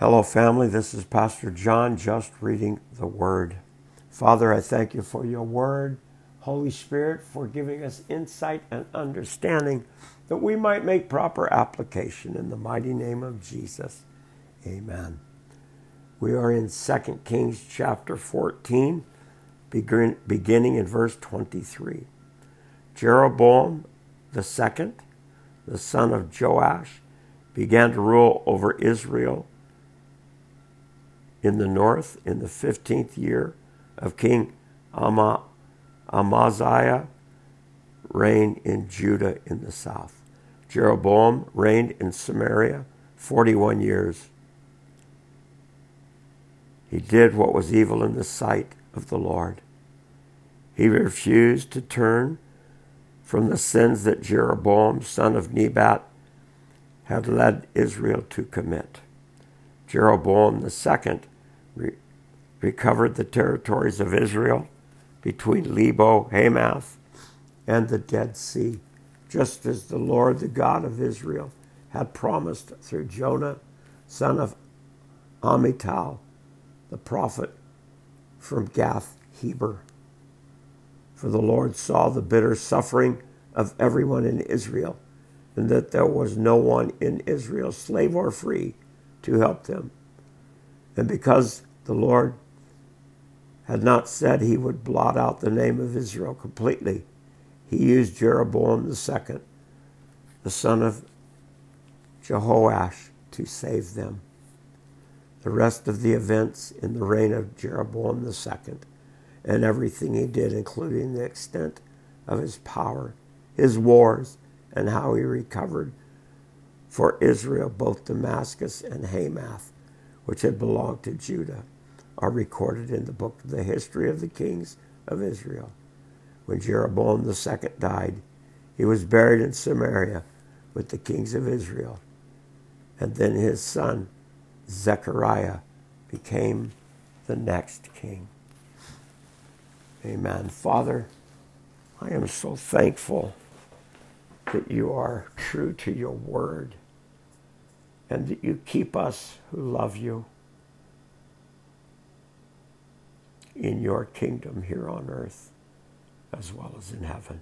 Hello, family. This is Pastor John just reading the Word. Father, I thank you for your Word. Holy Spirit, for giving us insight and understanding that we might make proper application in the mighty name of Jesus. Amen. We are in 2 Kings chapter 14, beginning in verse 23. Jeroboam the second, the son of Joash, began to rule over Israel in the north in the 15th year of King Ama, Amaziah, reigned in Judah in the south. Jeroboam reigned in Samaria 41 years. He did what was evil in the sight of the Lord. He refused to turn from the sins that Jeroboam, son of Nebat, had led Israel to commit. Jeroboam the second re- recovered the territories of Israel between Lebo, Hamath, and the Dead Sea, just as the Lord, the God of Israel, had promised through Jonah, son of Amittai, the prophet from Gath Heber. For the Lord saw the bitter suffering of everyone in Israel, and that there was no one in Israel, slave or free, to help them. And because the Lord had not said he would blot out the name of Israel completely, he used Jeroboam II, the son of Jehoash, to save them. The rest of the events in the reign of Jeroboam II and everything he did, including the extent of his power, his wars, and how he recovered for Israel both Damascus and Hamath, which had belonged to Judah, are recorded in the book of the history of the kings of Israel. When Jeroboam II died, he was buried in Samaria with the kings of Israel. And then his son, Zechariah, became the next king. Amen. Father, I am so thankful that you are true to your word and that you keep us who love you in your kingdom here on earth as well as in heaven.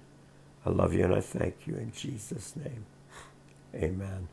I love you and I thank you in Jesus' name. Amen.